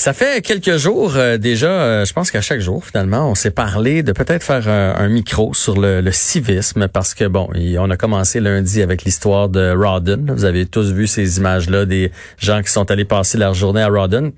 Ça fait quelques jours euh, déjà, euh, je pense qu'à chaque jour finalement, on s'est parlé de peut-être faire un, micro sur le, le, civisme parce que bon, on a commencé lundi avec l'histoire de Rawdon. Vous avez tous vu ces images-là des gens qui sont allés passer leur journée à Rawdon.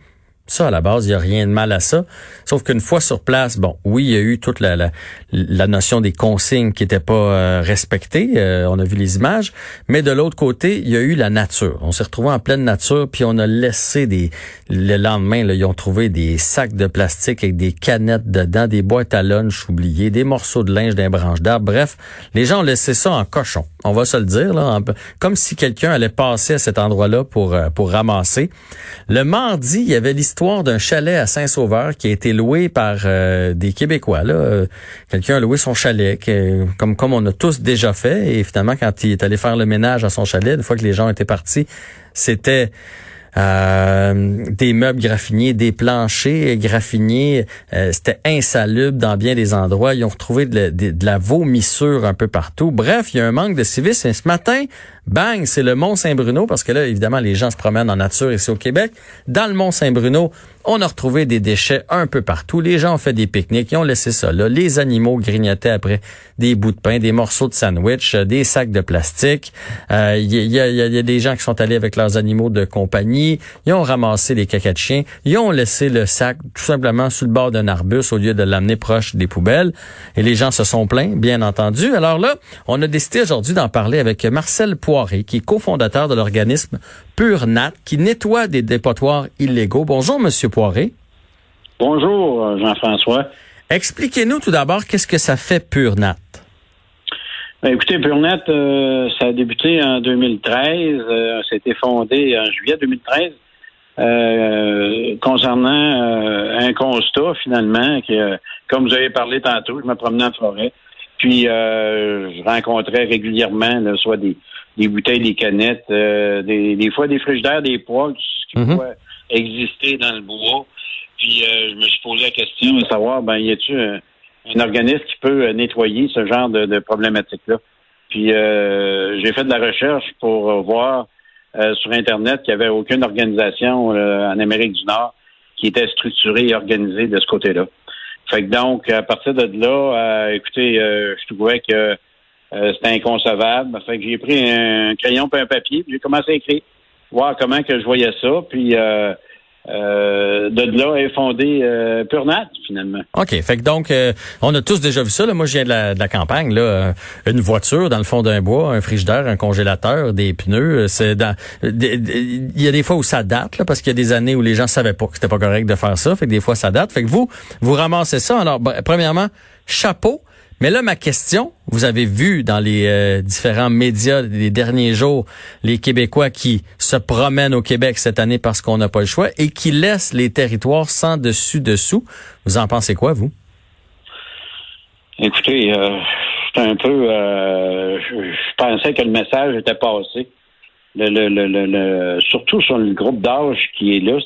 Ça, à la base, il n'y a rien de mal à ça. Sauf qu'une fois sur place, bon, oui, il y a eu toute la, la, notion des consignes qui n'étaient pas euh, respectées. Euh, on a vu les images. Mais de l'autre côté, il y a eu la nature. On s'est retrouvé en pleine nature, puis on a laissé des... Le lendemain, là, ils ont trouvé des sacs de plastique avec des canettes dedans, des boîtes à lunch oubliées, des morceaux de linge d'un branche d'arbre. Bref, les gens ont laissé ça en cochon. On va se le dire, là, comme si quelqu'un allait passer à cet endroit-là pour, euh, pour ramasser. Le mardi, il y avait l'histoire d'un chalet à Saint-Sauveur qui a été loué par euh, des Québécois. Là. Euh, quelqu'un a loué son chalet, comme, comme on a tous déjà fait. Et finalement, quand il est allé faire le ménage à son chalet, une fois que les gens étaient partis, c'était euh, des meubles graffiniers, des planchers graffiniers. C'était insalubre dans bien des endroits. Ils ont retrouvé de la, vomissure un peu partout. Bref, il y a un manque de civisme. Ce matin, bang, c'est le Mont Saint-Bruno, parce que là, évidemment, les gens se promènent en nature ici au Québec. Dans le Mont Saint-Bruno, on a retrouvé des déchets un peu partout. Les gens ont fait des pique-niques, ils ont laissé ça là. Les animaux grignotaient après des bouts de pain, des morceaux de sandwich, euh, des sacs de plastique. Il euh, y, a, des gens qui sont allés avec leurs animaux de compagnie. Ils ont ramassé des caca de chiens. Ils ont laissé le sac tout simplement sur le bord d'un arbuste au lieu de l'amener proche des poubelles. Et les gens se sont plaints, bien entendu. Alors là, on a décidé aujourd'hui d'en parler avec Marcel Poiré, qui est cofondateur de l'organisme Pure Nat, qui nettoie des dépotoirs illégaux. Bonjour, Monsieur Poiré. Bonjour, euh, Jean-François. Expliquez-nous tout d'abord qu'est-ce que ça fait Pure Nat. Ben, écoutez, PureNet, euh, ça a débuté en 2013. Euh, ça a été fondé en juillet 2013 euh, concernant un constat, finalement, que, comme vous avez parlé tantôt, je me promenais en forêt. Puis, je rencontrais régulièrement soit des, des bouteilles, des canettes, des, des fois des frigidaires, des poils qui mm exister dans le bois. Puis euh, je me suis posé la question de savoir, ben, y a-tu un, organisme qui peut euh, nettoyer ce genre de, de problématique-là? Puis euh, j'ai fait de la recherche pour voir sur Internet qu'il n'y avait aucune organisation en Amérique du Nord qui était structurée et organisée de ce côté-là. Fait que donc, à partir de là, écoutez, je trouvais que c'était inconcevable. Fait que j'ai pris un crayon et un papier, puis j'ai commencé à écrire, voir comment que je voyais ça. Puis euh, de là est fondé euh, Purnat, finalement. OK. Fait que donc, euh, on a tous déjà vu ça. Là. Moi, je viens de la, campagne. Là, une voiture dans le fond d'un bois, un frigidaire, un congélateur, des pneus. C'est dans. Il y a des fois où ça date, là, parce qu'il y a des années où les gens savaient pas que c'était pas correct de faire ça. Fait que des fois, ça date. Fait que vous, vous ramassez ça. Alors, premièrement, chapeau. Mais là, ma question, vous avez vu dans les euh, différents médias des derniers jours les Québécois qui se promènent au Québec cette année parce qu'on n'a pas le choix et qui laissent les territoires sans dessus-dessous. Vous en pensez quoi, vous? Écoutez, euh, un peu... Euh, je, pensais que le message était passé. Le, le, le, surtout sur le groupe d'âge qui est là,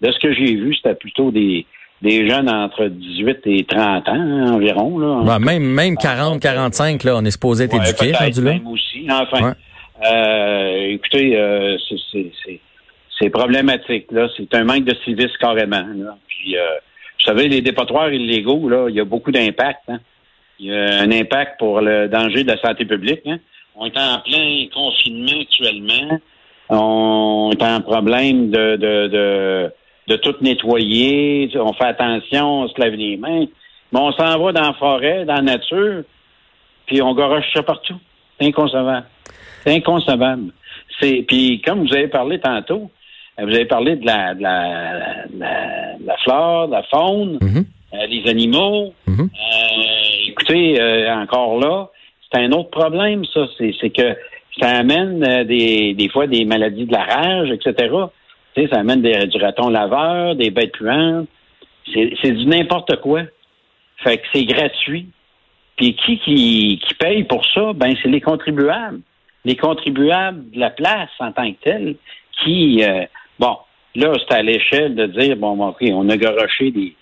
de ce que j'ai vu, c'était plutôt des des jeunes entre 18 et 30 ans hein, environ. Là. même même 40, 45, là, on est supposé être éduqué. Même aussi. Enfin, euh, écoutez, euh, c'est problématique. Là, c'est un manque de civisme carrément. Là. Puis, euh, vous savez, les dépotoirs illégaux, là, il y a beaucoup d'impact. Hein. Il y a un impact pour le danger de la santé publique. Hein. On est en plein confinement actuellement. On est en problème de, de, de de tout nettoyer, on fait attention, on se lave les mains. Mais on s'en va dans la forêt, dans la nature, puis on garoche ça partout. C'est inconcevable. C'est inconcevable. C'est, puis comme vous avez parlé tantôt, euh, vous avez parlé de la, de la, de la, flore, de la faune, euh, les animaux. Mm-hmm. Euh, écoutez, encore là, c'est un autre problème, ça. C'est, c'est que ça amène des, des fois des maladies de la rage, etc. Tu sais, ça amène des, du raton laveur, des bêtes puantes. C'est du n'importe quoi. Fait que c'est gratuit. Puis qui, qui, qui paye pour ça? Ben, c'est les contribuables. Les contribuables de la place en tant que tel qui, euh, bon, là, c'est à l'échelle de dire, bon, OK, on a garoché des,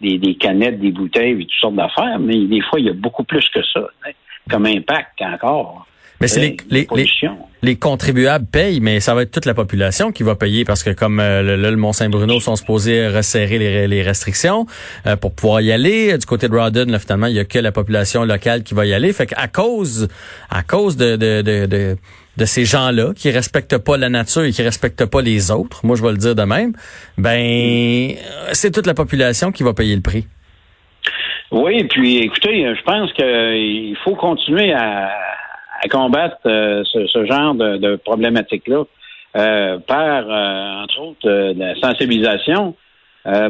des, des, canettes, des bouteilles et toutes sortes d'affaires, mais des fois, il y a beaucoup plus que ça, hein, comme impact encore. Mais c'est les, les, les, contribuables payent, mais ça va être toute la population qui va payer parce que comme euh, le, Mont-Saint-Bruno sont supposés resserrer les, les restrictions euh, pour pouvoir y aller. Du côté de Rawdon, là, finalement, il y a que la population locale qui va y aller. Fait qu'à cause, à cause de, de, de, de ces gens-là qui respectent pas la nature et qui respectent pas les autres, moi je vais le dire de même, ben c'est toute la population qui va payer le prix. Oui, puis écoutez, je pense qu'il faut continuer à, combattre euh, ce, genre de, problématique-là euh, par, euh, entre autres, la sensibilisation.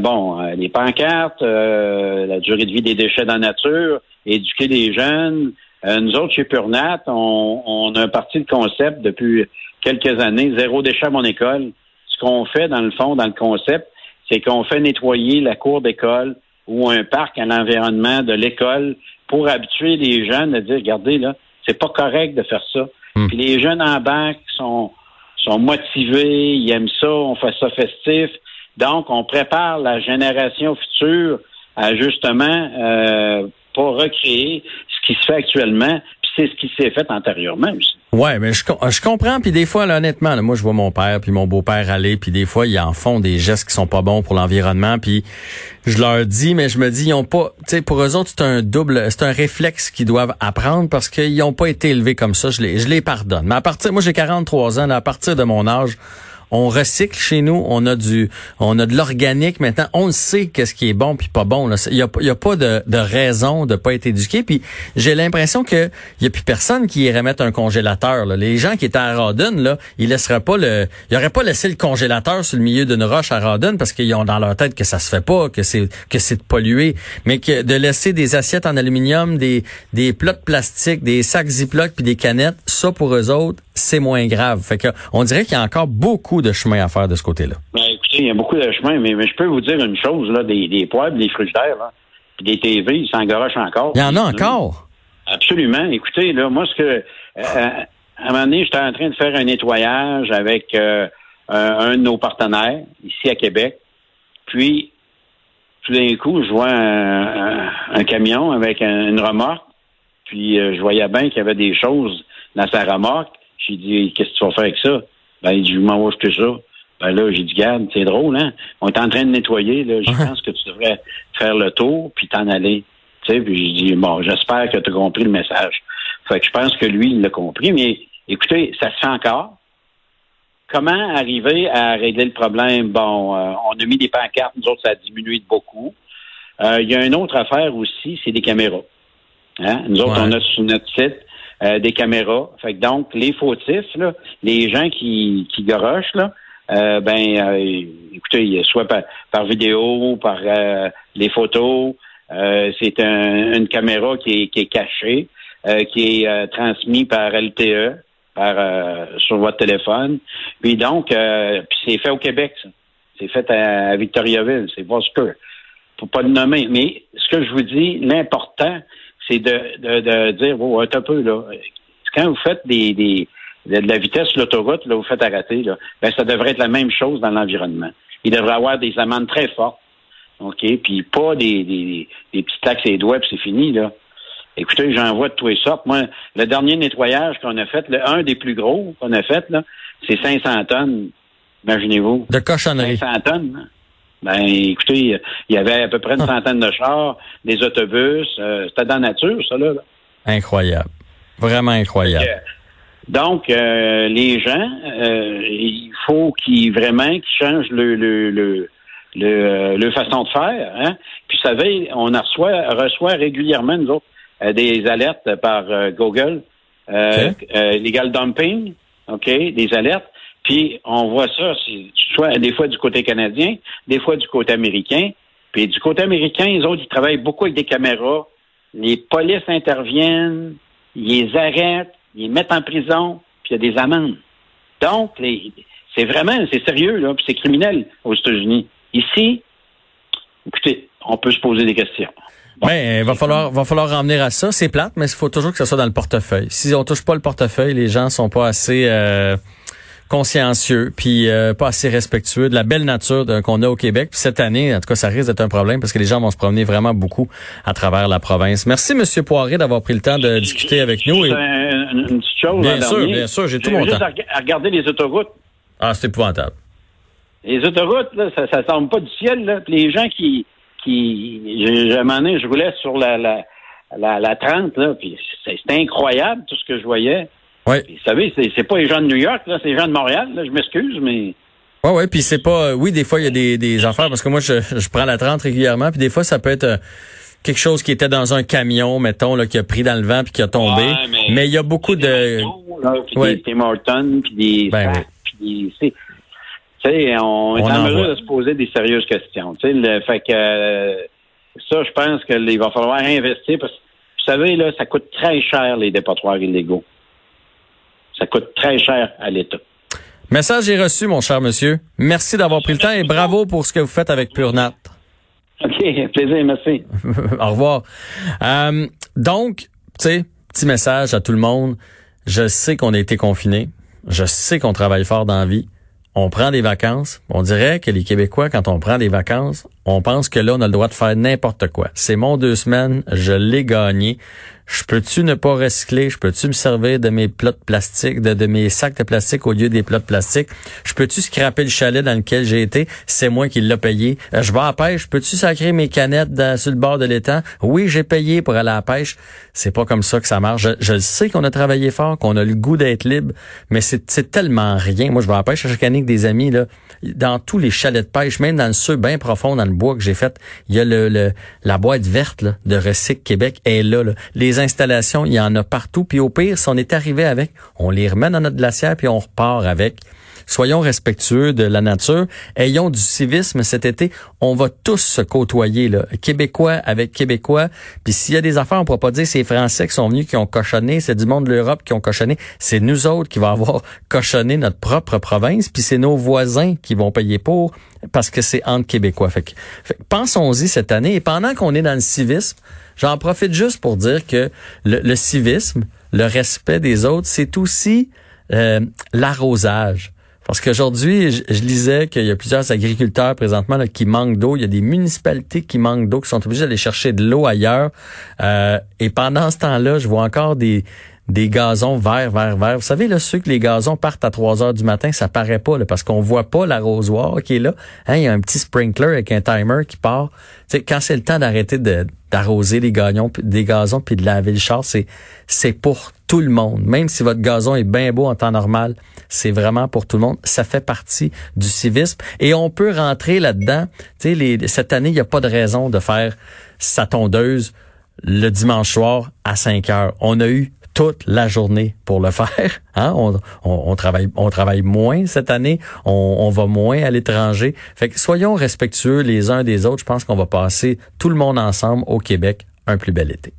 bon, les pancartes, la durée de vie des déchets dans la nature, éduquer les jeunes, nous autres, chez Purnat, on, on, a un parti de concept depuis quelques années, zéro déchet à mon école. Ce qu'on fait, dans le fond, dans le concept, c'est qu'on fait nettoyer la cour d'école ou un parc à l'environnement de l'école pour habituer les jeunes à dire, regardez, là, c'est pas correct de faire ça. Hmm. Puis les jeunes en banque sont, sont motivés, ils aiment ça, on fait ça festif. Donc, on prépare la génération future à justement euh, pas recréer ce qui se fait actuellement, c'est ce qui s'est fait antérieurement aussi. Ouais, mais je, je comprends. Puis des fois, là, honnêtement, moi, je vois mon père puis mon beau-père aller, puis des fois, ils en font des gestes qui sont pas bons pour l'environnement. Puis je leur dis, mais je me dis, ils ont pas, tu sais, pour eux autres, c'est un double, c'est un réflexe qu'ils doivent apprendre parce qu'ils ont pas été élevés comme ça. Je les, je les pardonne. Mais à partir, moi, j'ai 43 ans, à partir de mon âge, on recycle chez nous, on a du, on a de l'organique maintenant, on sait qu'est-ce qui est bon puis pas bon. Il y a, y a, pas de, de, raison de pas être éduqué. Puis j'ai l'impression que y a plus personne qui irait mettre un congélateur. Les gens qui étaient à Rawdon, là, ils laisseraient pas le, ils auraient pas laissé le congélateur sur le milieu d'une roche à Rawdon parce qu'ils ont dans leur tête que ça se fait pas, que c'est que c'est pollué, mais que de laisser des assiettes en aluminium, des des plats de plastique, des sacs Ziploc puis des canettes, ça pour eux autres, c'est moins grave. Fait que on dirait qu'il y a encore beaucoup de chemin à faire de ce côté-là. Ben, écoutez, il y a beaucoup de chemin, mais, je peux vous dire une chose, là, des, des poêles, des frigidaires, là, puis des TV, ils s'engorochent encore. Il y en a encore? Absolument. Écoutez, là, moi, ce que euh, à un moment donné, j'étais en train de faire un nettoyage avec euh, un, de nos partenaires ici à Québec. Puis, tout d'un coup, je vois un, camion avec une remorque. Puis, euh, je voyais bien qu'il y avait des choses dans sa remorque. J'ai dit, qu'est-ce que tu vas faire avec ça? Ben, il dit, je m'en que ça. Ben là, j'ai dit, garde, c'est drôle, hein? On est en train de nettoyer, là. Je pense que tu devrais faire le tour puis t'en aller. Tu sais, puis j'ai dit, bon, j'espère que tu as compris le message. Fait que je pense que lui, il l'a compris. Mais écoutez, ça se fait encore. Comment arriver à régler le problème? Bon, euh, on a mis des pancartes, nous autres, ça a diminué de beaucoup. Euh, il y a une autre affaire aussi, c'est des caméras. Hein? Nous autres, on a sur notre site euh, des caméras. Fait que donc, les fautifs, là, les gens qui, qui gorochent, euh, ben, euh, écoutez, soit par, vidéo, par les photos, c'est un, une caméra qui est, qui est cachée, qui est transmise par LTE, par sur votre téléphone. Puis donc, puis c'est fait au Québec, ça. C'est fait à, Victoriaville, c'est pas ce que. Faut pas le nommer. Mais ce que je vous dis, l'important, c'est de, de, de, dire, bon, un peu, là, quand vous faites des, des de la vitesse sur l'autoroute, là, vous faites arrêter, là, ben, ça devrait être la même chose dans l'environnement. Il devrait y avoir des amendes très fortes. OK? Puis pas des, des, des petits taxes et doigts, puis c'est fini, là. Écoutez, j'en vois de tous les sortes. Moi, le dernier nettoyage qu'on a fait, le, un des plus gros qu'on a fait, là, c'est 500 tonnes. Imaginez-vous. De cochonnerie. 500 tonnes. Ben, écoutez, il y avait à peu près une centaine de chars, des autobus. Euh, c'était dans la nature, ça, là. Incroyable. Vraiment incroyable. Donc, euh, les gens, euh, il faut qu'ils vraiment qu'ils changent le, le, le, le, façon de faire. Hein? Puis, vous savez, on reçoit, reçoit régulièrement, nous autres, des alertes par Google, legal dumping, OK, des alertes. Puis on voit ça, soit des fois du côté canadien, des fois du côté américain. Puis du côté américain, les autres, ils travaillent beaucoup avec des caméras. Les polices interviennent, ils les arrêtent, ils les mettent en prison, puis il y a des amendes. Donc, c'est vraiment, c'est sérieux, là, puis c'est criminel aux États-Unis. Ici, écoutez, on peut se poser des questions. Ben, il va falloir, va falloir à ça. C'est plate, mais il faut toujours que ça soit dans le portefeuille. Si on touche pas le portefeuille, les gens sont pas assez, euh, consciencieux, puis euh, pas assez respectueux de la belle nature qu'on a au Québec. Puis cette année, en tout cas, ça risque d'être un problème parce que les gens vont se promener vraiment beaucoup à travers la province. Merci, Monsieur Poiré, d'avoir pris le temps de discuter avec nous. Et... Une, une, petite chose. Bien sûr, bien sûr, j'ai tout mon juste temps. À regarder les autoroutes. Ah, c'est épouvantable. Les autoroutes, là, ça, ça tombe pas du ciel. Là. Puis les gens qui, qui, je, un moment donné, je roulais sur la, la, la, la 30, là, puis c'était incroyable tout ce que je voyais. Puis, vous savez, c'est, c'est pas les gens de New York, là, c'est les gens de Montréal. Là, je m'excuse, mais. Ouais, ouais, puis c'est pas. Oui, des fois il y a des, des affaires parce que moi je, je prends la 30 régulièrement, puis des fois ça peut être euh, quelque chose qui était dans un camion, mettons, là, qui a pris dans le vent puis qui a tombé. Ouais, mais il y a beaucoup de. Puis ouais. des Tim Hortons, puis des. Ben, oui. puis des tu sais, on, est On en mesure voit. de se poser des sérieuses questions. Tu sais, le, fait que euh, ça, je pense qu'il va falloir investir parce que vous savez, là, ça coûte très cher les dépotoirs illégaux. Ça coûte très cher à l'État. Message est reçu, mon cher monsieur. Merci d'avoir pris le temps et bravo pour ce que vous faites avec Purnat. OK, plaisir, merci. Au revoir. Euh, donc, tu sais, petit message à tout le monde. Je sais qu'on a été confinés. Je sais qu'on travaille fort dans la vie. On prend des vacances. On dirait que les Québécois, quand on prend des vacances, on pense que là, on a le droit de faire n'importe quoi. C'est mon deux semaines, je l'ai gagné. Je peux-tu ne pas recycler? Je peux-tu me servir de mes plats de plastique, de, mes sacs de plastique au lieu des plats de plastique? Je peux-tu scraper le chalet dans lequel j'ai été? C'est moi qui l'ai payé. Euh, je vais à la pêche. Peux-tu sacrer mes canettes sur le bord de l'étang? Oui, j'ai payé pour aller à la pêche. C'est pas comme ça que ça marche. Je, je sais qu'on a travaillé fort, qu'on a le goût d'être libre, mais c'est tellement rien. Moi, je vais à la pêche chaque année avec des amis, là. Dans tous les chalets de pêche, même dans le ceux bien profond dans le bois que j'ai fait, il y a le, la boîte verte de Recyc Québec est là, installations, il y en a partout. Puis au pire, si on est arrivé avec, on les remet dans notre glacière puis on repart avec. Soyons respectueux de la nature. Ayons du civisme cet été. On va tous se côtoyer, là. Québécois avec Québécois. Puis s'il y a des affaires, on pourra pas dire c'est Français qui sont venus, qui ont cochonné, c'est du monde de l'Europe qui ont cochonné. C'est nous autres qui va avoir cochonné notre propre province. Puis c'est nos voisins qui vont payer pour parce que c'est entre Québécois. Fait fait pensons-y cette année. Et pendant qu'on est dans le civisme, j'en profite juste pour dire que le, le civisme, le respect des autres, c'est aussi euh, l'arrosage. Parce qu'aujourd'hui, je, je, lisais qu'il y a plusieurs agriculteurs présentement là, qui manquent d'eau. Il y a des municipalités qui manquent d'eau, qui sont obligées d'aller chercher de l'eau ailleurs. Euh, et pendant ce temps-là, je vois encore des des gazons verts, verts, verts. Vous savez, là, ceux que les gazons partent à 3 heures du matin, ça paraît pas, là, parce qu'on voit pas l'arrosoir qui est là. Hein, il y a un petit sprinkler avec un timer qui part. Tu sais, quand c'est le temps d'arrêter de, d'arroser les gagnons, des gazons puis de laver le char, c'est, c'est pour tout le monde. Même si votre gazon est bien beau en temps normal, c'est vraiment pour tout le monde. Ça fait partie du civisme. Et on peut rentrer là-dedans. Tu sais, cette année, il n'y a pas de raison de faire sa tondeuse le dimanche soir à 5 heures. On a eu toute la journée pour le faire. Hein? On, on, on, travaille, on travaille moins cette année, on, on va moins à l'étranger. Fait que soyons respectueux les uns des autres. Je pense qu'on va passer tout le monde ensemble au Québec un plus bel été.